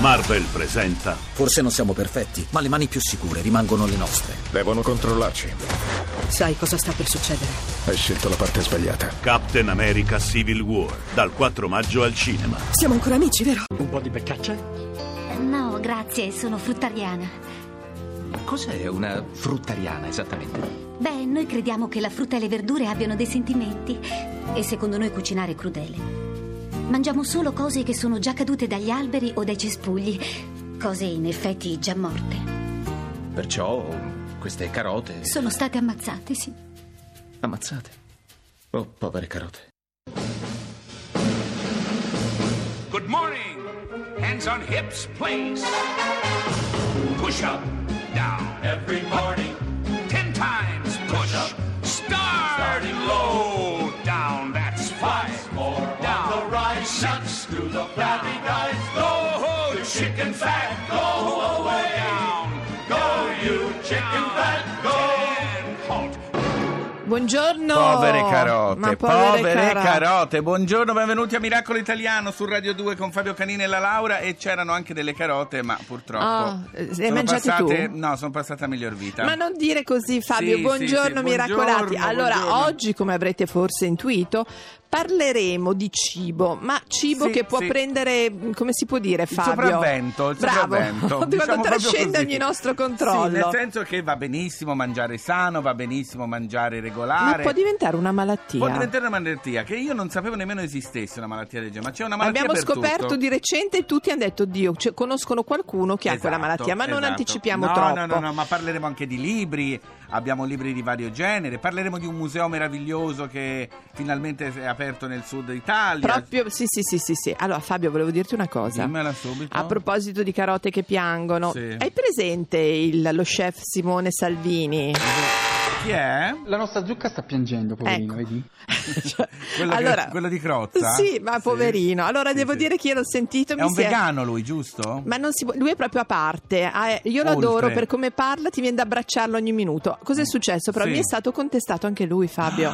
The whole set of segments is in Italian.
Marvel presenta Forse non siamo perfetti, ma le mani più sicure rimangono le nostre. Devono controllarci. Sai cosa sta per succedere? Hai scelto la parte sbagliata. Captain America Civil War dal 4 maggio al cinema. Siamo ancora amici, vero? Un po' di beccaccia? No, grazie, sono fruttariana. Cos'è una fruttariana esattamente? Beh, noi crediamo che la frutta e le verdure abbiano dei sentimenti. E secondo noi cucinare è crudele. Mangiamo solo cose che sono già cadute dagli alberi o dai cespugli. Cose in effetti già morte. Perciò queste carote Sono state ammazzate, sì. ammazzate. Oh, povere carote. Good morning. Hands on hips, please. Push up, down. Every morning. Ten times push up. Start. Starting low. Do the flabby guys. Go. The chicken fat. Go away. Go, you chicken fat. Go. Buongiorno. Povere carote, povere, cara- carote. Buongiorno, benvenuti a Miracolo Italiano su Radio 2 con Fabio Canini e la Laura e c'erano anche delle carote, ma purtroppo le hai sono mangiate passate, tu? No, sono passate a miglior vita. Ma non dire così Fabio, Sì, buongiorno sì, sì, miracolati. buongiorno, allora, buongiorno. oggi come avrete forse intuito, parleremo di cibo, ma cibo Sì, che può sì. prendere, come si può dire Fabio? sopravvento, il Bravo, sopravvento, diciamo trascende ogni nostro Sì, controllo. nel senso che va benissimo mangiare sano, va benissimo mangiare ma regolare. può diventare una malattia. Può diventare una malattia che io non sapevo nemmeno esistesse una malattia del genere, ma c'è una malattia Abbiamo per scoperto tutto. di recente e tutti hanno detto Dio, cioè, conoscono qualcuno che ha quella Esatto, malattia, ma non esatto. anticipiamo no, troppo. No, no, no, ma parleremo anche di libri, abbiamo libri di vario genere, parleremo di un museo meraviglioso che finalmente è aperto nel sud Italia. Proprio, sì, sì, sì, sì, sì. Allora, Fabio, volevo dirti una cosa. Dimmela subito. A proposito di carote che piangono, Sì. hai presente il- lo chef Simone Salvini? Chi è? La nostra zucca sta piangendo, poverino, Ecco. vedi? Cioè, Quello che- quello di Crozza? Sì, ma Sì. poverino. Allora Sì, devo sì. dire che io l'ho sentito. È mi un si è- vegano lui, giusto? Ma non si può- lui è proprio a parte. Ah, eh, io lo Oltre. adoro per come parla, ti viene da abbracciarlo ogni minuto. Cos'è successo? Però Sì. mi è stato contestato anche lui, Fabio.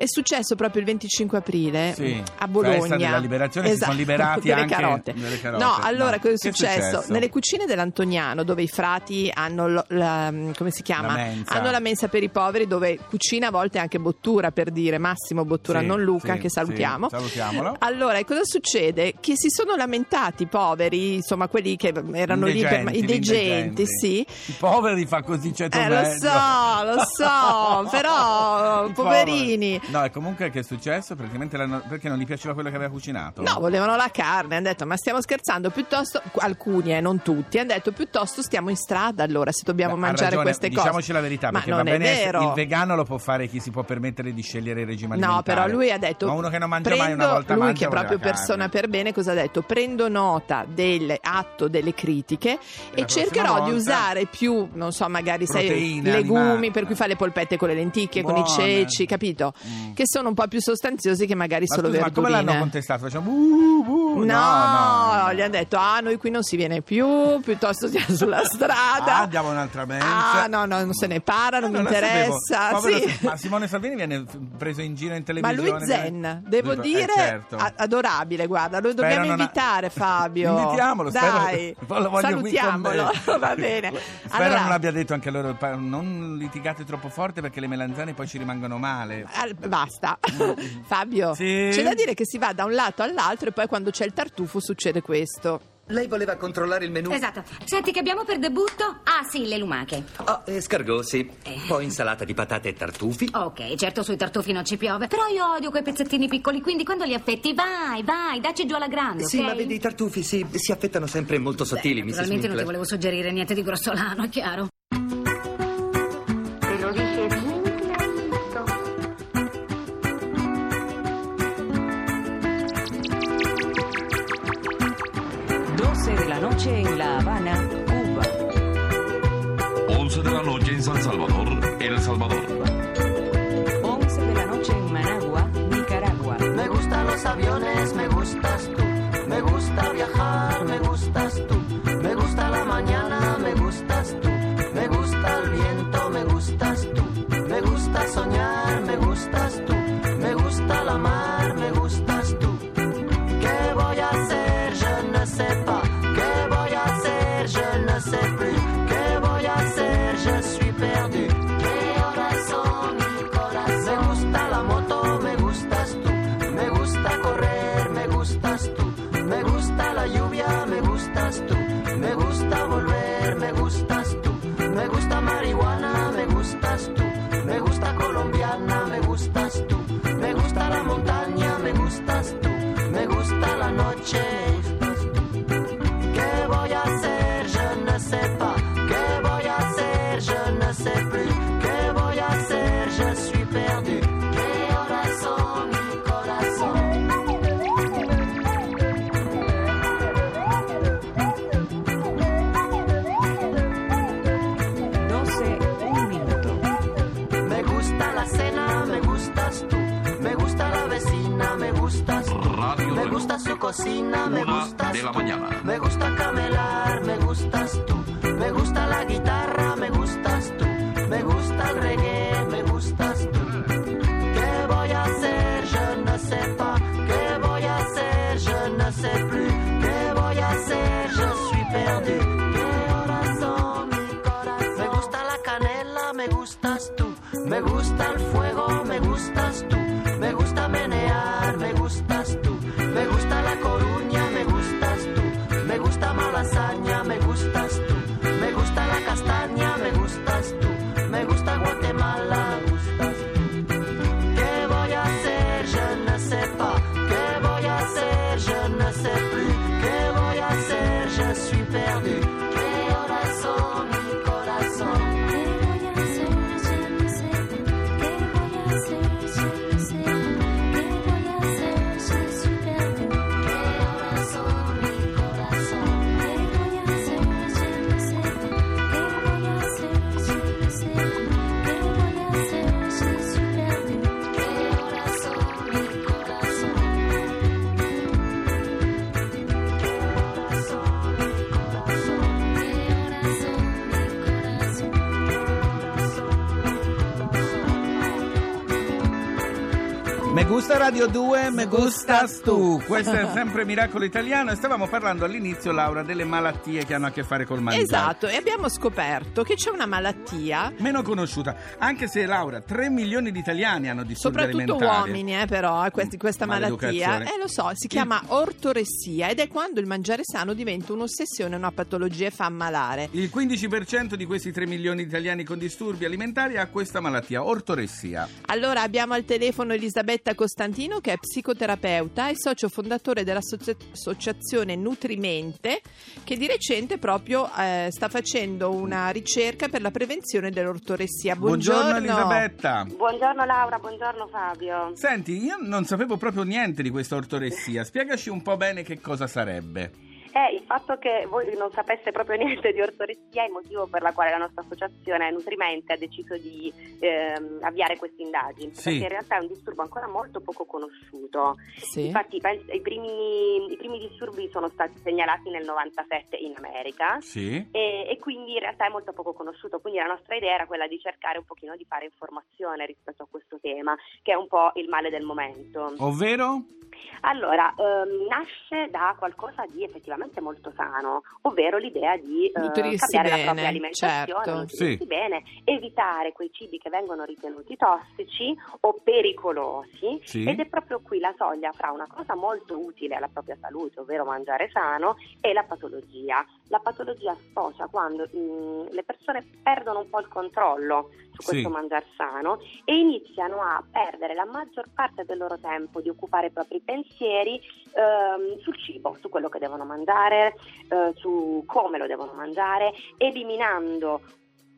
È successo proprio il 25 aprile Sì, a Bologna. della liberazione, si sono Esatto, liberati delle anche carote. delle carote. No, allora No. cosa è successo? Nelle cucine dell'Antoniano, dove i frati hanno lo- la, come si chiama? La mensa. Hanno la mensa per i poveri, dove cucina a volte anche Bottura, per dire Massimo Bottura, Sì, non Luca, sì, che salutiamo. salutiamolo. Allora, e cosa succede? Che si sono lamentati i poveri, insomma, quelli che erano lì per i degenti, sì. I poveri fa così certo Eh, lo so, lo so, però, poverini. No, e comunque che è successo? Praticamente l'hanno- perché non gli piaceva quello che aveva cucinato? No, volevano la carne, hanno detto ma stiamo scherzando, piuttosto, alcuni eh, non tutti, hanno detto piuttosto stiamo in strada allora se dobbiamo Beh, ha mangiare ragione, queste cose. Diciamoci la verità, ma perché non va è bene essere- vero. il vegano lo può fare chi si può permettere di scegliere il regime alimentare. No, però lui ha detto Ma uno che non mangia prendo, mai una volta lui mangia che è proprio la persona carne. per bene cosa ha detto? Prendo nota dell'atto delle critiche e prossima cercherò di volta- usare più, non so, magari sai, Proteine legumi, animali. per cui fa le polpette con le lenticchie, con i Buone. ceci, capito? Mm. Che sono un po' più sostanziosi che magari Ma solo scusa, ma come verdurine. l'hanno contestato? Facciamo buh, buh. No, no, no. gli hanno detto: Ah, noi qui non si viene più, piuttosto stiamo sulla strada. Ah, andiamo un'altra mensa. Ah, no, no, non se ne parla, non Eh, mi la sapevo. interessa. Sì. Ma Simone Salvini viene preso in giro in Ma televisione. lui zen, devo Eh, dire, certo. a- adorabile, guarda, lo Spero dobbiamo non ha- invitare Fabio. Invitiamolo, spero- Dai, me. salutiamolo, va bene. Spero Allora, non abbia detto anche loro non litigate troppo forte perché le melanzane poi ci rimangono male. al- basta. Fabio, Sì? c'è da dire che si va da un lato all'altro e poi quando c'è il tartufo succede questo. Lei voleva controllare il menù? Esatto. Senti, che abbiamo per debutto? Ah, sì, le lumache. Oh, escargot, sì. Poi insalata di patate e tartufi. Ok, certo sui tartufi non ci piove, però io odio quei pezzettini piccoli, quindi quando li affetti, vai, vai, dacci giù alla grande, Sì, ok? ma vedi, i tartufi si, si affettano sempre molto sottili, Mrs. Naturalmente non ti volevo suggerire niente di grossolano, è chiaro. 12 de la noche en La Habana, Cuba. 11 de la noche en San Salvador, El Salvador. 11 de la noche en Managua, Nicaragua. Me gustan los aviones, me gustas tú. Me gusta viajar, me gustas tú. Me gusta la mañana, me gustas tú. Me gusta el viento, me gustas tú. Me gusta soñar, cocina, me gustas de la tú. mañana. Me gusta camelar, me gustas tú. Me gusta la guitarra, me gustas tú. Me gusta el reggae, me gustas tú. ¿Qué voy a hacer? Je ne sais pas. ¿Qué voy a hacer? Je ne sais plus. ¿Qué voy a hacer? Je suis perdu. ¿Qué horas son mi corazón? Me gusta la canela, me gustas tú. Me gusta el fuego, me gustas tú. Gusta Radio 2, me gustas tu. Questo è sempre Miracolo Italiano e stavamo parlando all'inizio, Laura, delle malattie che hanno a che fare col mangiare. Esatto, e abbiamo scoperto che c'è una malattia, Meno conosciuta, anche se Laura, 3 milioni di italiani hanno disturbi soprattutto uomini, eh, però, eh, questi- questa malattia, eh, lo so, si chiama ortoressia ed è quando il mangiare sano diventa un'ossessione, una patologia e fa ammalare. Il 15% di questi 3 milioni di italiani con disturbi alimentari ha questa malattia, ortoressia. Allora abbiamo al telefono Elisabetta Costantino che è psicoterapeuta e socio fondatore dell'associazione Nutrimente che di recente proprio eh, sta facendo una ricerca per la prevenzione dell'ortoressia. Buongiorno, Elisabetta. Buongiorno Laura, buongiorno Fabio. Senti, io non sapevo proprio niente di questa ortoressia. Spiegaci un po' bene che cosa sarebbe. Eh, il fatto che voi non sapeste proprio niente di ortoressia è il motivo per la quale la nostra associazione Nutrimente ha deciso di ehm, avviare questa indagine, Sì. perché in realtà è un disturbo ancora molto poco conosciuto. Sì. Infatti i, primi, i primi disturbi sono stati segnalati nel 97 in America. Sì. E, e quindi in realtà è molto poco conosciuto, quindi la nostra idea era quella di cercare un pochino di fare informazione rispetto a questo tema, che è un po' il male del momento. Ovvero? Allora, ehm, nasce da qualcosa di effettivamente molto sano, ovvero l'idea di eh, cambiare la bene, propria alimentazione, certo. nutrirsi Sì. bene, evitare quei cibi che vengono ritenuti tossici o pericolosi Sì. ed è proprio qui la soglia fra una cosa molto utile alla propria salute, ovvero mangiare sano, e la patologia. La patologia sfocia quando mm, le persone perdono un po' il controllo su questo Sì. mangiare sano e iniziano a perdere la maggior parte del loro tempo di occupare i propri pensieri ehm, sul cibo, su quello che devono mangiare, eh, su come lo devono mangiare, eliminando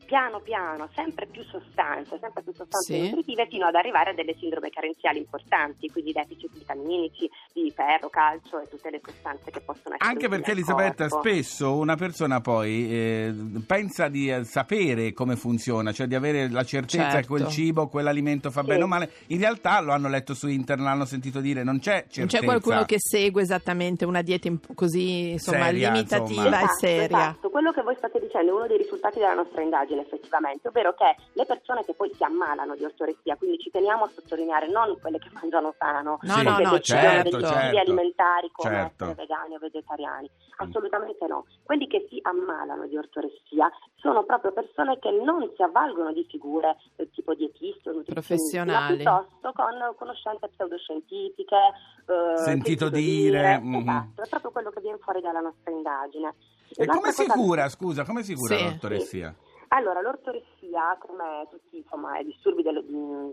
piano piano sempre più sostanze, sempre più sostanze Sì. nutritive fino ad arrivare a delle sindrome carenziali importanti, quindi deficit vitaminici, di ferro, calcio e tutte le sostanze che possono essere Anche perché Elisabetta, corpo. spesso una persona poi eh, pensa di eh, sapere come funziona, cioè di avere la certezza che Certo. quel cibo, quell'alimento fa Sì. bene o male. In realtà lo hanno letto su internet, l'hanno sentito dire, non c'è certezza. Non c'è qualcuno che segue esattamente una dieta imp- così insomma Seria, limitativa insomma. e Esatto, seria. esatto. quello che voi state dicendo è uno dei risultati della nostra indagine effettivamente, ovvero che le persone che poi si ammalano di ortoressia, quindi ci teniamo a sottolineare non quelle che mangiano sano, No, Sì. no, che no, certo, certo. stili alimentari come Certo. essere vegani o vegetariani, assolutamente no. Quelli che si ammalano di ortoressia sono proprio persone che non si avvalgono di figure del tipo dietisti o nutrizionisti, ma Professionali. piuttosto con conoscenze pseudoscientifiche, eh, Sentito dire, mhm. Esatto, è proprio quello che viene fuori dalla nostra indagine. E Un'altra come si cura, scusa, come si cura Sì. l'ortoressia? Allora, l'ortoressia, come tutti insomma, i disturbi dello,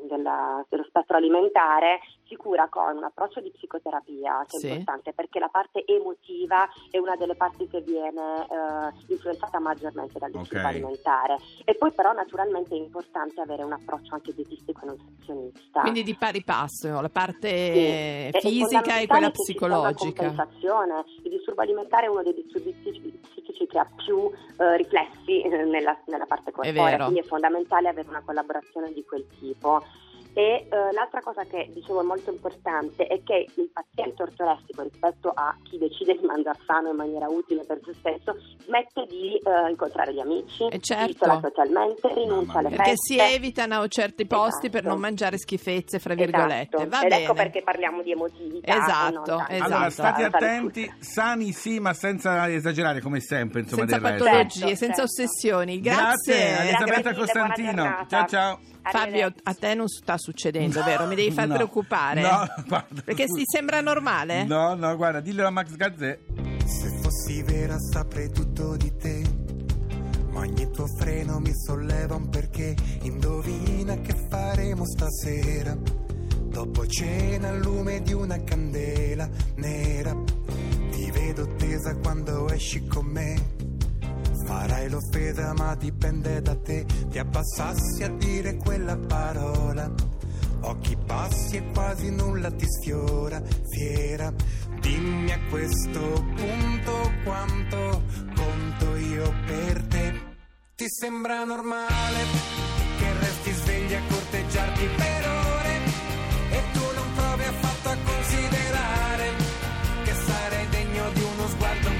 della- dello spettro alimentare, si cura con un approccio di psicoterapia, che Sì. è importante perché la parte emotiva è una delle parti che viene eh, influenzata maggiormente dal disturbo Ok. alimentare. E poi però naturalmente è importante avere un approccio anche dietistico e nutrizionista. Quindi di pari passo, la parte Sì. Fisica e fondamentale quella sia una psicologica. compensazione. Il disturbo alimentare è uno dei disturbi psichici, psichici che ha più eh, riflessi eh, nella, nella parte corporea, quindi è fondamentale avere una collaborazione di quel tipo. E eh, l'altra cosa che dicevo è molto importante è che il paziente ortolessico rispetto a chi decide di mangiare sano in maniera utile per se stesso smette di eh, incontrare gli amici, Eh, certo. isola socialmente, rinuncia alle Perché feste. si evitano certi posti per Esatto. non mangiare schifezze, fra virgolette. Esatto. Va Ed bene. ecco perché parliamo di emotività. Esatto, e esatto. Allora, state attenti, sani sì, ma senza esagerare come sempre, insomma, senza del resto. patologie, Certo, senza certo. ossessioni. Grazie, Grazie. Elisabetta Costantino. Ciao ciao. Fabio, a te non sta succedendo, vero? Mi devi far No. preoccupare. No, guarda, Perché scusa. ti sembra normale? No, no, guarda, diglielo a Max Gazzè. Se fossi vera saprei tutto di te, ma ogni tuo freno mi solleva un perché. Indovina che faremo stasera? Dopo cena al lume di una candela nera, ti vedo tesa quando esci con me. Farai l'offesa ma dipende da te, ti abbassassi a dire quella parola. Occhi bassi e quasi nulla ti sfiora, fiera. Dimmi a questo punto quanto conto io per te. Ti sembra normale che resti svegli a corteggiarti per ore e tu non provi affatto a considerare che sarei degno di uno sguardo,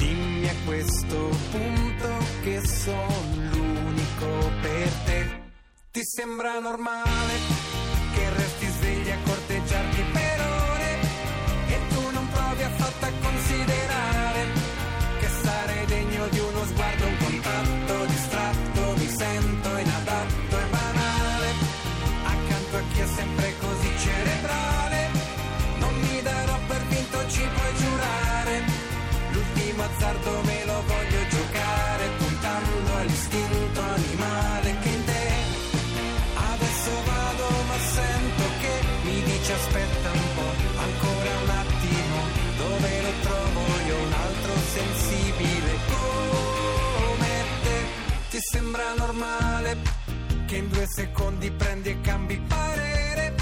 Dimmi a questo punto che sono l'unico per te. Ti sembra normale che resti svegli a dice aspetta un po', ancora un attimo, dove lo trovo io un altro sensibile come te. Ti sembra normale che in due secondi prendi e cambi parere,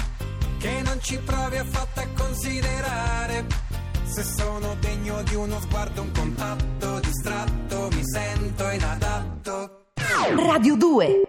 che non ci provi affatto a considerare se sono degno di uno sguardo, un contatto distratto, mi sento inadatto. Radio 2